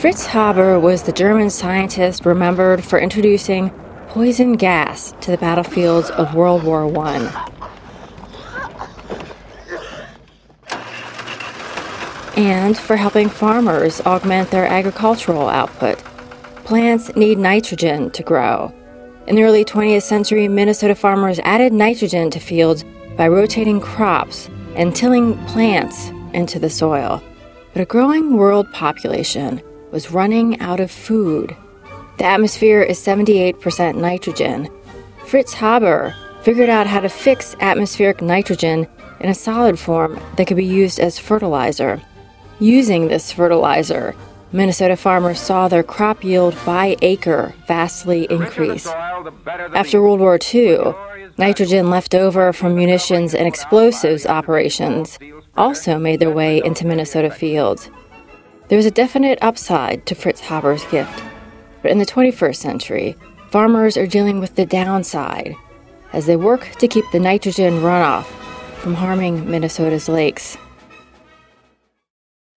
Fritz Haber was the German scientist remembered for introducing poison gas to the battlefields of World War I. And for helping farmers augment their agricultural output. Plants need nitrogen to grow. In the early 20th century, Minnesota farmers added nitrogen to fields by rotating crops and tilling plants into the soil. But a growing world population was running out of food. The atmosphere is 78% nitrogen. Fritz Haber figured out how to fix atmospheric nitrogen in a solid form that could be used as fertilizer. Using this fertilizer, Minnesota farmers saw their crop yield by acre vastly increase. After World War II, nitrogen left over from munitions and explosives operations also made their way into Minnesota fields. There's a definite upside to Fritz Haber's gift, but in the 21st century, farmers are dealing with the downside as they work to keep the nitrogen runoff from harming Minnesota's lakes.